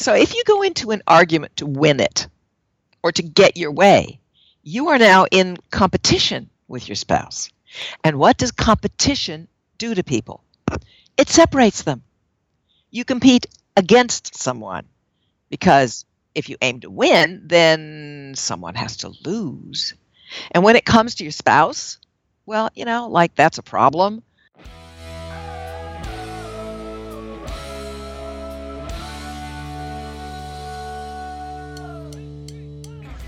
So if you go into an argument to win it or to get your way, you are now in competition with your spouse. And what does competition do to people? It separates them. You compete against someone because if you aim to win, then someone has to lose. And when it comes to your spouse, well, you know, like that's a problem.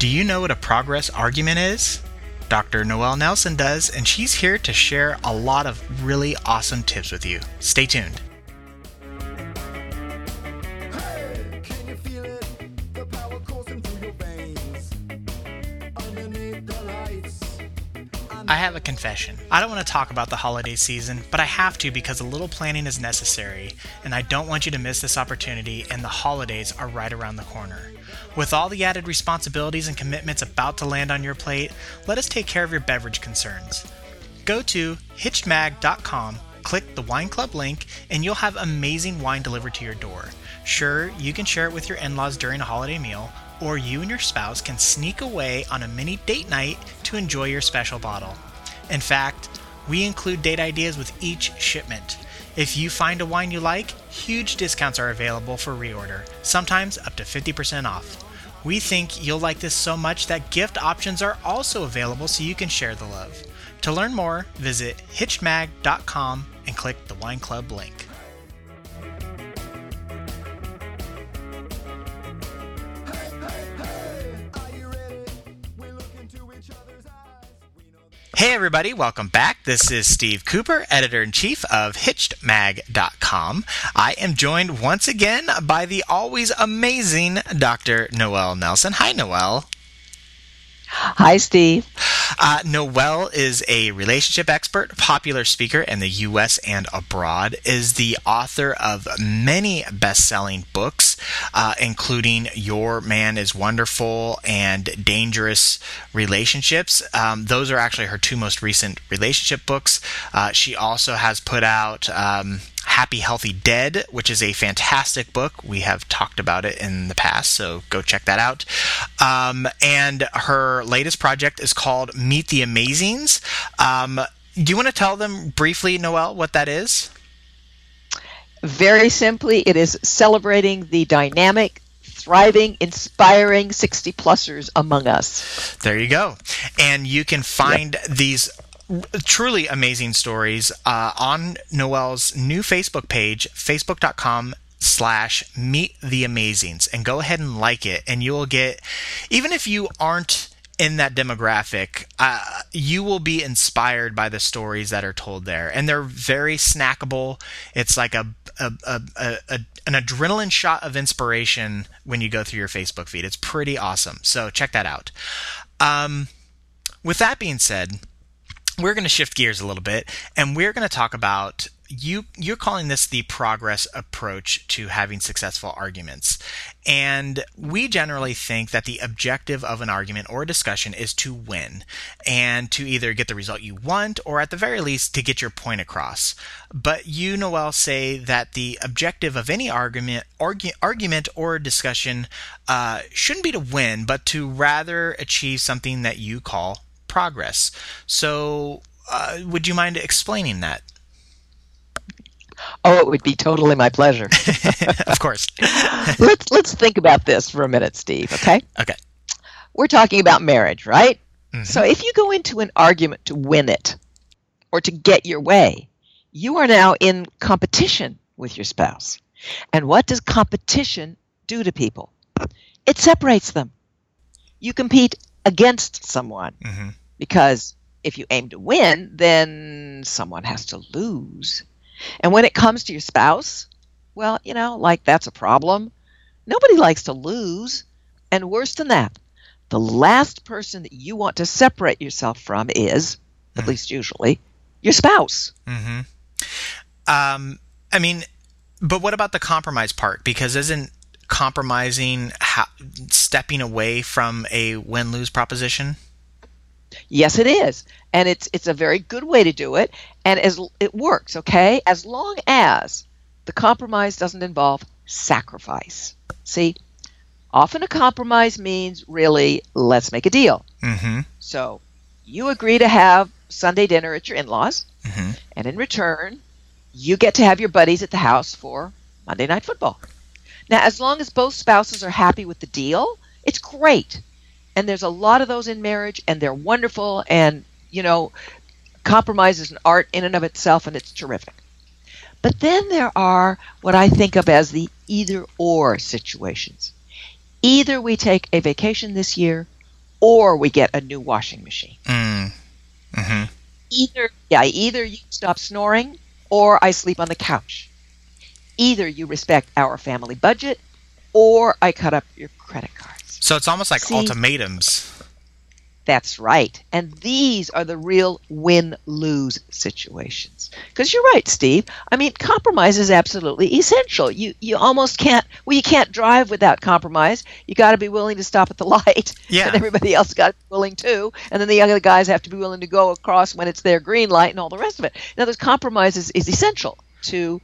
Do you know what a progress argument is? Dr. Noelle Nelson does, and she's here to share a lot of really awesome tips with you. Stay tuned. I have a confession. I don't want to talk about the holiday season, but I have to because a little planning is necessary, and I don't want you to miss this opportunity, and the holidays are right around the corner. With all the added responsibilities and commitments about to land on your plate, let us take care of your beverage concerns. Go to hitchedmag.com, click the Wine Club link, and you'll have amazing wine delivered to your door. Sure, you can share it with your in laws during a holiday meal, or you and your spouse can sneak away on a mini date night to enjoy your special bottle. In fact, we include date ideas with each shipment. If you find a wine you like, huge discounts are available for reorder, sometimes up to 50% off. We think you'll like this so much that gift options are also available so you can share the love. To learn more, visit hitchedmag.com and click the Wine Club link. Hey, everybody, welcome back. This is Steve Cooper, editor in chief of HitchedMag.com. I am joined once again by the always amazing Dr. Noelle Nelson. Hi, Noelle. Hi, Steve. Uh, Noelle is a relationship expert, popular speaker in the U.S. and abroad, is the author of many best selling books, uh, including Your Man is Wonderful and Dangerous Relationships. Um, those are actually her two most recent relationship books. Uh, she also has put out. Um, Happy Healthy Dead, which is a fantastic book. We have talked about it in the past, so go check that out. Um, and her latest project is called Meet the Amazings. Um, do you want to tell them briefly, Noelle, what that is? Very simply, it is celebrating the dynamic, thriving, inspiring 60 plusers among us. There you go. And you can find yep. these truly amazing stories uh, on Noelle's new Facebook page, facebook.com slash meet the amazings. And go ahead and like it and you will get even if you aren't in that demographic uh, you will be inspired by the stories that are told there. And they're very snackable. It's like a, a, a, a, an adrenaline shot of inspiration when you go through your facebook feed. It's pretty awesome. So check that out. Um, with that being said we're going to shift gears a little bit and we're going to talk about you you're calling this the progress approach to having successful arguments. And we generally think that the objective of an argument or a discussion is to win and to either get the result you want or at the very least to get your point across. But you noelle say that the objective of any argument argu- argument or discussion uh, shouldn't be to win but to rather achieve something that you call progress. So, uh, would you mind explaining that? Oh, it would be totally my pleasure. of course. let's let's think about this for a minute, Steve. Okay. Okay. We're talking about marriage, right? Mm-hmm. So if you go into an argument to win it or to get your way, you are now in competition with your spouse. And what does competition do to people? It separates them. You compete against someone. Mm-hmm because if you aim to win, then someone has to lose. And when it comes to your spouse, well, you know, like that's a problem. Nobody likes to lose. And worse than that, the last person that you want to separate yourself from is, mm-hmm. at least usually, your spouse. Mm-hmm. Um, I mean, but what about the compromise part? Because isn't compromising ha- stepping away from a win lose proposition? Yes, it is, and it's it's a very good way to do it, and as it works, okay, as long as the compromise doesn't involve sacrifice. See, often a compromise means really, let's make a deal. Mm-hmm. So you agree to have Sunday dinner at your in laws, Mm-hmm. and in return, you get to have your buddies at the house for Monday Night Football. Now, as long as both spouses are happy with the deal, it's great. And there's a lot of those in marriage, and they're wonderful. And, you know, compromise is an art in and of itself, and it's terrific. But then there are what I think of as the either or situations. Either we take a vacation this year, or we get a new washing machine Mm. Mm-hmm. either yeah either you stop snoring or i sleep on the couch either you respect our family budget or i cut up your credit cards So it's almost like See- ultimatums. that's right. And these are the real win-lose situations. Because you're right steve. I mean compromise is absolutely essential. You you almost can't well you can't drive without compromise. You got to be willing to stop at the light. Yeah. and everybody else got to be willing too and then the other guys have to be willing to go across when it's their green light and all the rest of it. Now this compromise is, is essential to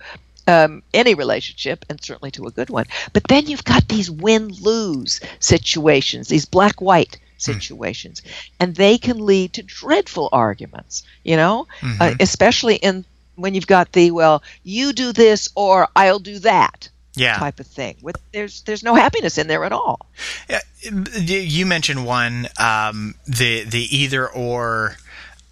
um, any relationship and certainly to a good one but then you've got these win-lose situations these black-white situations and they can lead to dreadful arguments you know uh, Mhm. especially in when you've got the well you do this or i'll do that Yeah. type of thing with there's there's no happiness in there at all Yeah, You mentioned one, um, the the either or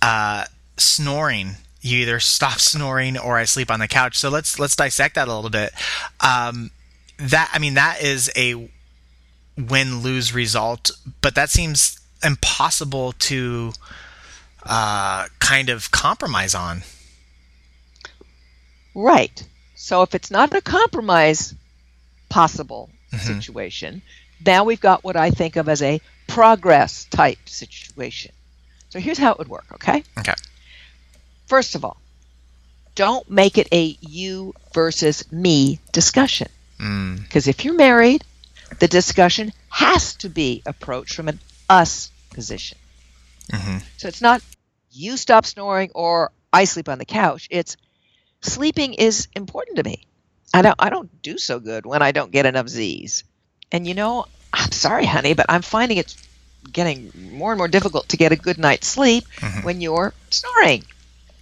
uh, snoring. You either stop snoring or I sleep on the couch. So let's let's dissect that a little bit. Um, that I mean that is a win lose result, but that seems impossible to uh, kind of compromise on. right so if it's not a compromise possible Mhm. situation now we've got what i think of as a progress type situation so here's how it would work okay Okay. First of all don't make it a you versus me discussion Mm, Because if you're married, the discussion has to be approached from an us position. mhm. So it's not you stop snoring or I sleep on the couch. It's sleeping is important to me. I don't I don't do so good when I don't get enough Z's. And you know, I'm sorry, honey, but I'm finding it's getting more and more difficult to get a good night's sleep Mhm. when you're snoring.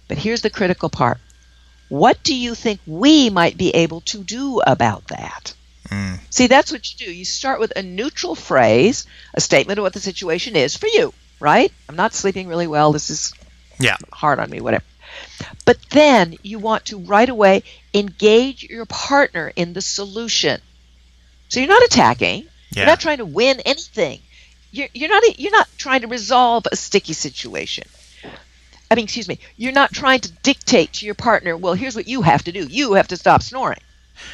But here's the critical part. What do you think we might be able to do about that? Mm. See, that's what you do. You start with a neutral phrase, a statement of what the situation is for you, right? I'm not sleeping really well. This is Yeah. hard on me, whatever. But then you want to right away engage your partner in the solution. So you're not attacking. You're not trying to win anything. You're, you're not you're not trying to resolve a sticky situation. I mean, excuse me. You're not trying to dictate to your partner. Well, here's what you have to do. You have to stop snoring.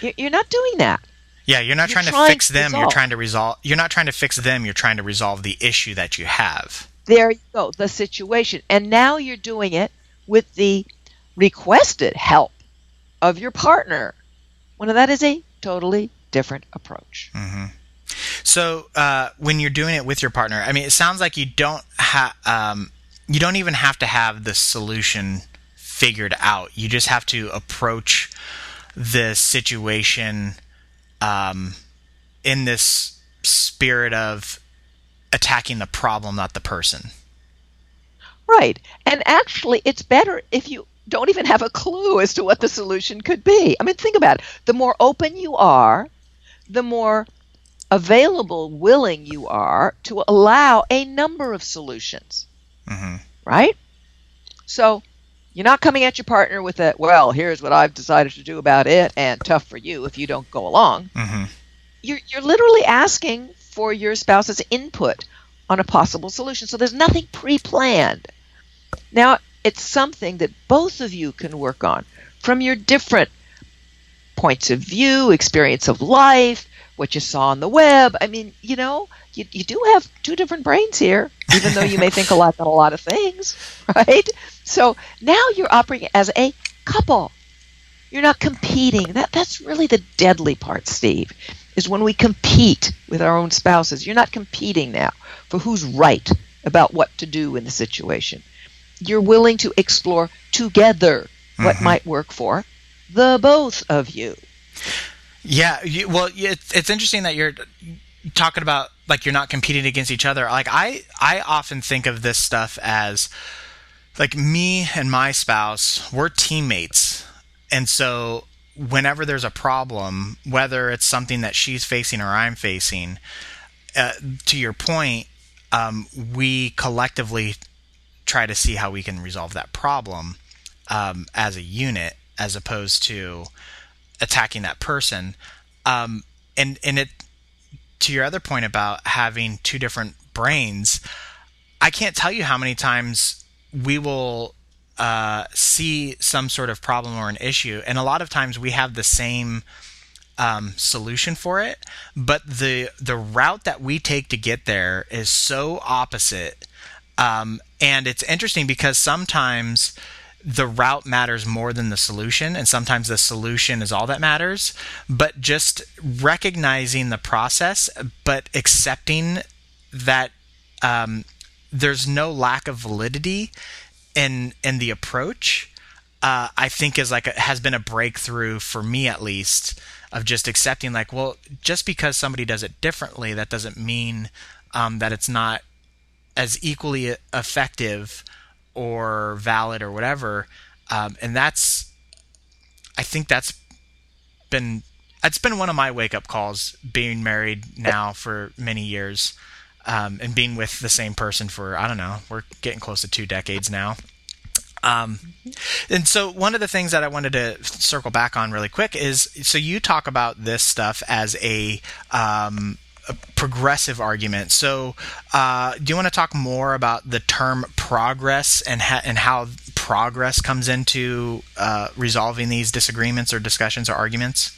You're, you're not doing that. Yeah, you're not You're trying to fix to them. You're trying to resolve. You're not trying to fix them. You're trying to resolve the issue that you have. There you go, the situation. And now you're doing it with the requested help of your partner. Well, that is a totally different approach. hmm So uh, when you're doing it with your partner, I mean, it sounds like you don't have. Um, you don't even have to have the solution figured out. You just have to approach the situation um, in this spirit of attacking the problem, not the person. Right. And actually, it's better if you don't even have a clue as to what the solution could be. I mean, think about it. The more open you are, the more available, willing you are to allow a number of solutions. Hmm right? So you're not coming at your partner with a, well, here's what I've decided to do about it, and tough for you if you don't go along. hmm You're, you're literally asking for your spouse's input on a possible solution. So there's nothing pre planned. Now, it's something that both of you can work on from your different points of view, experience of life, what you saw on the web. I mean, you know, you, you do have two different brains here, even though you may think a lot about a lot of things, right? So now you're operating as a couple. You're not competing. That that's really the deadly part, Steve, is when we compete with our own spouses. You're not competing now for who's right about what to do in the situation. You're willing to explore together what Mhm. might work for the both of you. Yeah, you, well, it's, it's interesting that you're talking about like you're not competing against each other. Like I, I often think of this stuff as like me and my spouse, we're teammates, and so whenever there's a problem, whether it's something that she's facing or I'm facing, uh, to your point, um, we collectively try to see how we can resolve that problem um, as a unit, as opposed to attacking that person. Um, and and it to your other point about having two different brains, I can't tell you how many times we will uh, see some sort of problem or an issue, and a lot of times we have the same um, solution for it, but the the route that we take to get there is so opposite. Um, and it's interesting because sometimes the route matters more than the solution, and sometimes the solution is all that matters. But just recognizing the process, but accepting that um, there's no lack of validity in in the approach, uh, I think is like a, has been a breakthrough for me at least of just accepting like, well, just because somebody does it differently, that doesn't mean um, that it's not as equally effective or valid or whatever. Um, and that's, I think that's been, it's been one of my wake up calls being married now for many years. Um, and being with the same person for I don't know, we're getting close to two decades now. Um, and so one of the things that I wanted to circle back on really quick is so you talk about this stuff as a, um, a progressive argument. So uh, do you want to talk more about the term progress and ha- and how progress comes into uh, resolving these disagreements or discussions or arguments?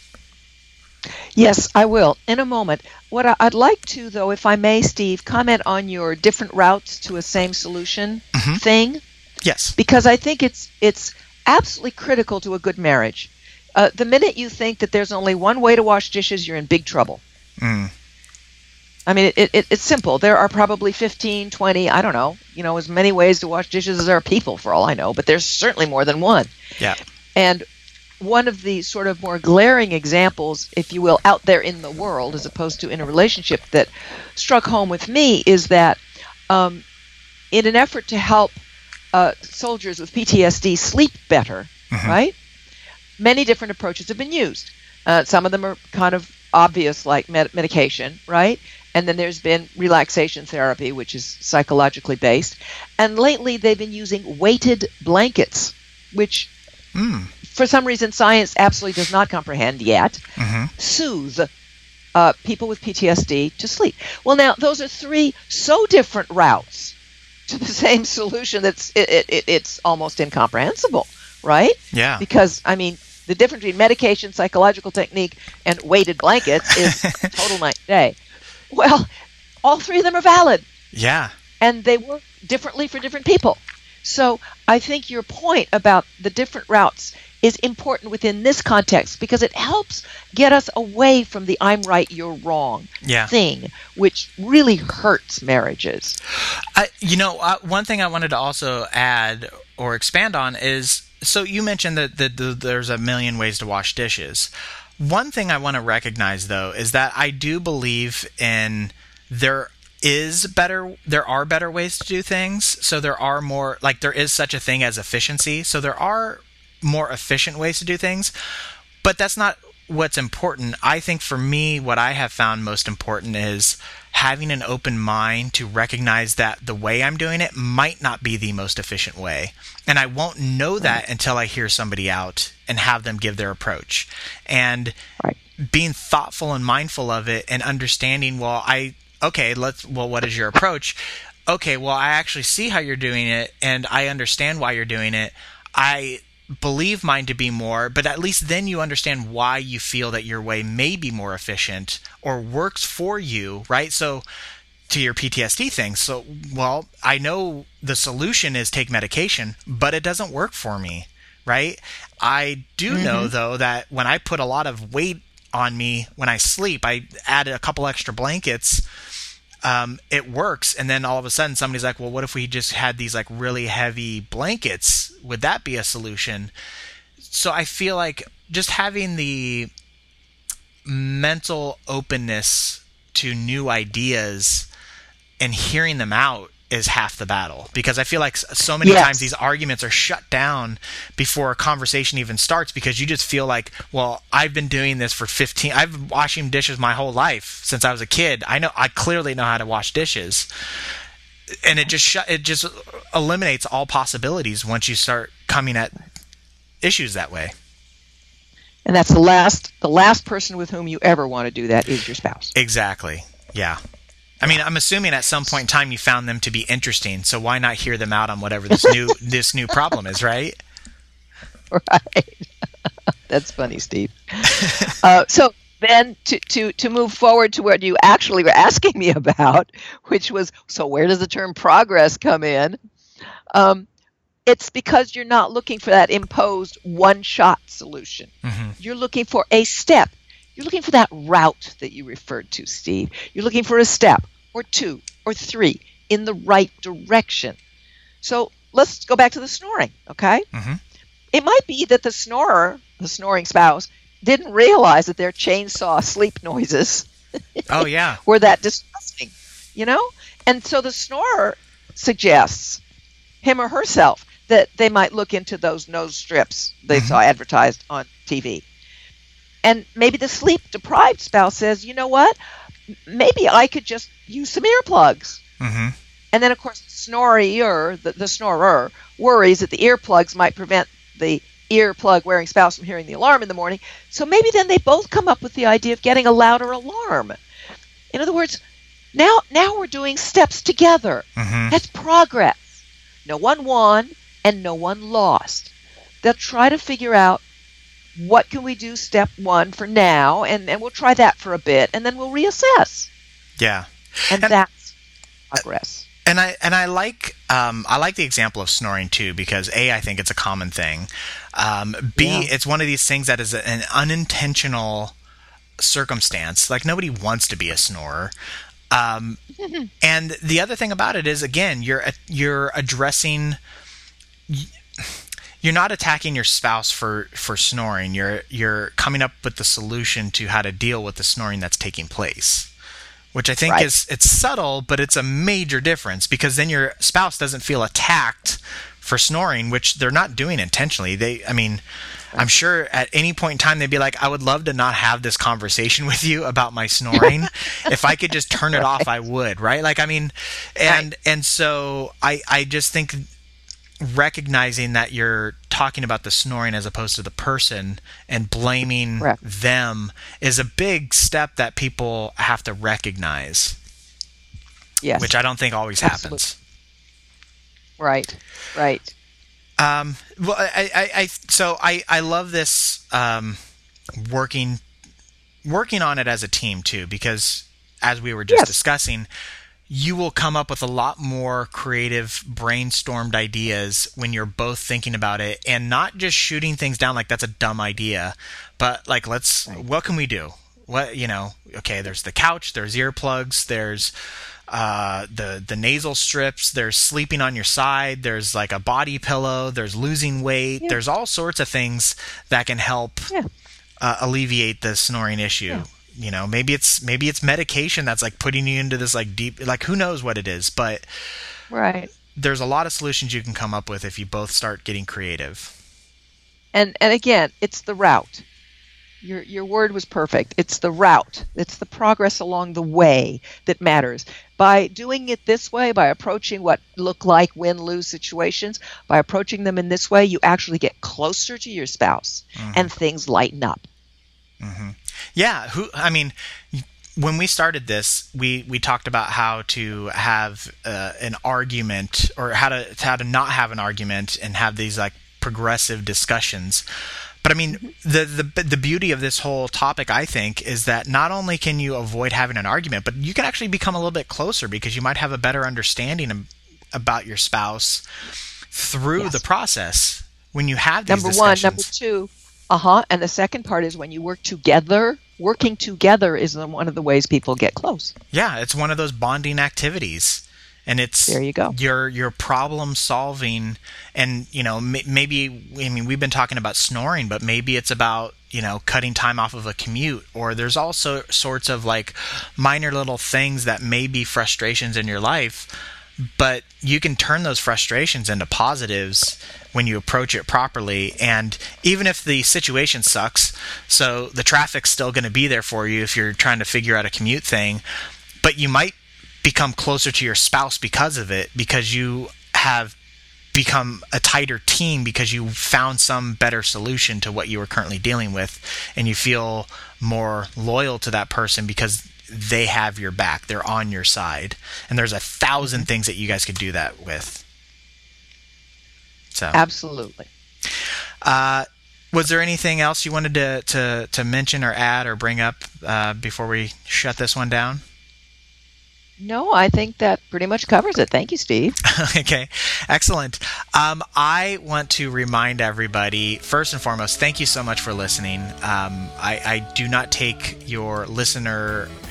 Yes, I will in a moment. What I'd like to, though, if I may, Steve, comment on your different routes to a same solution mm-hmm. thing. Yes. Because I think it's it's absolutely critical to a good marriage. Uh, the minute you think that there's only one way to wash dishes, you're in big trouble. Mm. I mean, it, it, it's simple. There are probably 15, 20, I don't know, you know, as many ways to wash dishes as there are people, for all I know, but there's certainly more than one. Yeah. And one of the sort of more glaring examples, if you will, out there in the world, as opposed to in a relationship, that struck home with me is that um, in an effort to help uh, soldiers with PTSD sleep better, mm-hmm. right? Many different approaches have been used. Uh, some of them are kind of obvious, like med- medication, right? And then there's been relaxation therapy, which is psychologically based. And lately they've been using weighted blankets, which mm. for some reason science absolutely does not comprehend yet, mm-hmm. soothe uh, people with PTSD to sleep. Well, now, those are three so different routes to the same solution that's it, it, it's almost incomprehensible, right? Yeah. Because I mean, the difference between medication, psychological technique, and weighted blankets is total night and day. Well, all three of them are valid. Yeah. And they work differently for different people. So I think your point about the different routes is important within this context because it helps get us away from the I'm right, you're wrong yeah. thing, which really hurts marriages. I, you know, uh, one thing I wanted to also add or expand on is so you mentioned that, that the, there's a million ways to wash dishes. One thing I want to recognize though is that I do believe in there is better there are better ways to do things so there are more like there is such a thing as efficiency so there are more efficient ways to do things. But that's not what's important. I think for me, what I have found most important is having an open mind to recognize that the way I'm doing it might not be the most efficient way. And I won't know that until I hear somebody out and have them give their approach. And right. being thoughtful and mindful of it and understanding, well, I, okay, let's, well, what is your approach? Okay, well, I actually see how you're doing it and I understand why you're doing it. I believe mine to be more, but at least then you understand why you feel that your way may be more efficient or works for you, right? So to your PTSD thing. So, well, I know the solution is take medication, but it doesn't work for me, right? I do mm-hmm. know though that when I put a lot of weight on me when I sleep, I add a couple extra blankets um, it works. And then all of a sudden, somebody's like, well, what if we just had these like really heavy blankets? Would that be a solution? So I feel like just having the mental openness to new ideas and hearing them out is half the battle because I feel like so many yes. times these arguments are shut down before a conversation even starts because you just feel like, well, I've been doing this for 15 I've been washing dishes my whole life since I was a kid. I know I clearly know how to wash dishes. And it just shut, it just eliminates all possibilities once you start coming at issues that way. And that's the last the last person with whom you ever want to do that is your spouse. Exactly. Yeah. I mean, I'm assuming at some point in time you found them to be interesting, so why not hear them out on whatever this new this new problem is, right? Right. That's funny, Steve. Uh, so then to, to, to move forward to what you actually were asking me about, which was so where does the term progress come in? Um, it's because you're not looking for that imposed one shot solution. Mm-hmm. You're looking for a step. You're looking for that route that you referred to, Steve. You're looking for a step or two or three in the right direction. So let's go back to the snoring, okay? Mm-hmm. It might be that the snorer, the snoring spouse, didn't realize that their chainsaw sleep noises oh yeah were that disgusting you know and so the snorer suggests him or herself that they might look into those nose strips they mm-hmm. saw advertised on TV. And maybe the sleep deprived spouse says, you know what? Maybe I could just use some earplugs. Mm-hmm. And then, of course, snorier, the, the snorer, worries that the earplugs might prevent the earplug wearing spouse from hearing the alarm in the morning. So maybe then they both come up with the idea of getting a louder alarm. In other words, now now we're doing steps together. Mm-hmm. That's progress. No one won, and no one lost. They'll try to figure out what can we do step one for now, and, and we'll try that for a bit, and then we'll reassess. Yeah. And, and that's progress. And I and I like um, I like the example of snoring too because a I think it's a common thing. Um, B yeah. it's one of these things that is an unintentional circumstance. Like nobody wants to be a snorer. Um, and the other thing about it is again you're you're addressing you're not attacking your spouse for for snoring. You're you're coming up with the solution to how to deal with the snoring that's taking place. Which I think right. is it's subtle, but it's a major difference because then your spouse doesn't feel attacked for snoring, which they're not doing intentionally. They, I mean, I'm sure at any point in time they'd be like, I would love to not have this conversation with you about my snoring. if I could just turn it right. off, I would, right? Like, I mean, and, right. and so I, I just think recognizing that you're talking about the snoring as opposed to the person and blaming Correct. them is a big step that people have to recognize. Yes. Which I don't think always Absolutely. happens. Right. Right. Um, well, I, I, I, so I, I love this um, working, working on it as a team too, because as we were just yes. discussing, you will come up with a lot more creative brainstormed ideas when you're both thinking about it and not just shooting things down like that's a dumb idea but like let's right. what can we do what you know okay there's the couch there's earplugs there's uh, the the nasal strips there's sleeping on your side there's like a body pillow there's losing weight yeah. there's all sorts of things that can help yeah. uh, alleviate the snoring issue yeah you know maybe it's maybe it's medication that's like putting you into this like deep like who knows what it is but right. there's a lot of solutions you can come up with if you both start getting creative. And and again it's the route. Your your word was perfect. It's the route. It's the progress along the way that matters. By doing it this way by approaching what look like win lose situations by approaching them in this way you actually get closer to your spouse mm-hmm. and things lighten up mm-hmm. Yeah, who? I mean, when we started this, we we talked about how to have uh, an argument or how to how to not have an argument and have these like progressive discussions. But I mean, the the the beauty of this whole topic, I think, is that not only can you avoid having an argument, but you can actually become a little bit closer because you might have a better understanding about your spouse through yes. the process when you have these number one number two uh-huh. And the second part is when you work together working together is one of the ways people get close. Yeah it's one of those bonding activities. And it's there you go. your your problem solving and you know maybe i mean we've been talking about snoring but maybe it's about you know, cutting time off of a commute, or there's also sorts of like minor little things that may be frustrations in your life, but you can turn those frustrations into positives when you approach it properly. And even if the situation sucks, so the traffic's still going to be there for you if you're trying to figure out a commute thing, but you might become closer to your spouse because of it, because you have become a tighter team because you found some better solution to what you were currently dealing with and you feel more loyal to that person because they have your back they're on your side and there's a thousand things that you guys could do that with so absolutely uh, was there anything else you wanted to, to, to mention or add or bring up uh, before we shut this one down no, I think that pretty much covers it. Thank you, Steve. okay, excellent. Um, I want to remind everybody, first and foremost, thank you so much for listening. Um, I, I, do not take your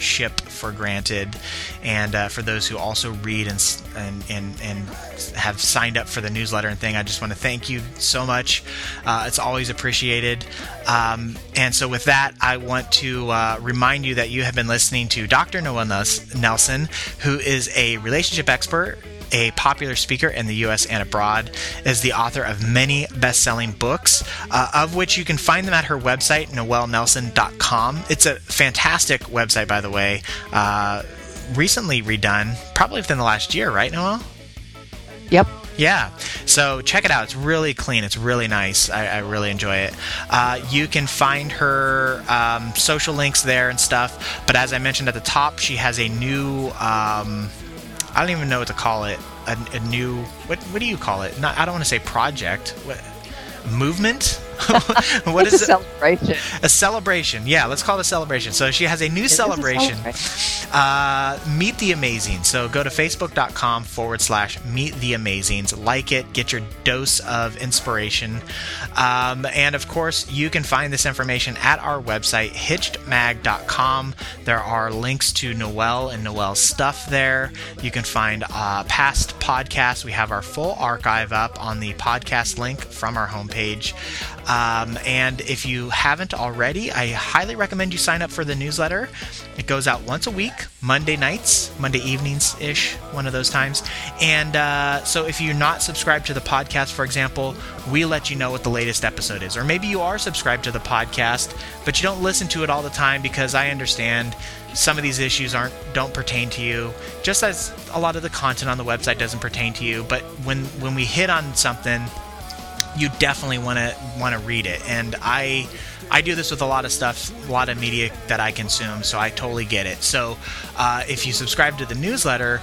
listenership for granted. And uh, for those who also read and, and, and, and, have signed up for the newsletter and thing, I just want to thank you so much. Uh, it's always appreciated. Um, and so, with that, I want to uh, remind you that you have been listening to Dr. Noelle Nelson who is a relationship expert a popular speaker in the US and abroad, is the author of many best selling books, uh, of which you can find them at her website, noellenelson.com. It's a fantastic website, by the way, uh, recently redone, probably within the last year, right, Noelle? Yep. Yeah, so check it out. It's really clean. It's really nice. I, I really enjoy it. Uh, you can find her um, social links there and stuff. But as I mentioned at the top, she has a new. Um, I don't even know what to call it. A, a new. What what do you call it? Not. I don't want to say project. What, movement? what is a it? celebration? A celebration. Yeah, let's call it a celebration. So she has a new it celebration. A celebration. Uh, Meet the Amazing. So go to facebook.com forward slash Meet the Amazings. Like it, get your dose of inspiration. Um, and of course, you can find this information at our website, hitchedmag.com. There are links to Noelle and Noelle's stuff there. You can find uh, past podcasts. We have our full archive up on the podcast link from our homepage. Um, and if you haven't already, I highly recommend you sign up for the newsletter. It goes out once a week, Monday nights, Monday evenings ish, one of those times. And uh, so if you're not subscribed to the podcast, for example, we let you know what the latest episode is. Or maybe you are subscribed to the podcast, but you don't listen to it all the time because I understand some of these issues aren't don't pertain to you just as a lot of the content on the website doesn't pertain to you but when when we hit on something you definitely want to want to read it. And I I do this with a lot of stuff, a lot of media that I consume, so I totally get it. So uh, if you subscribe to the newsletter,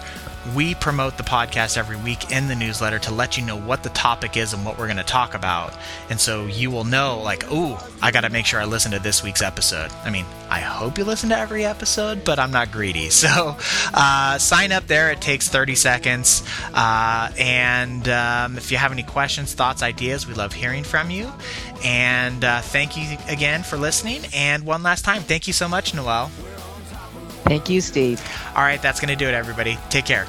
we promote the podcast every week in the newsletter to let you know what the topic is and what we're going to talk about. And so you will know, like, oh, I got to make sure I listen to this week's episode. I mean, I hope you listen to every episode, but I'm not greedy. So uh, sign up there. It takes 30 seconds. Uh, and um, if you have any questions, thoughts, ideas, we love hearing from you. And uh, thank you again for listening. And one last time, thank you so much, Noelle. Thank you, Steve. All right, that's going to do it, everybody. Take care.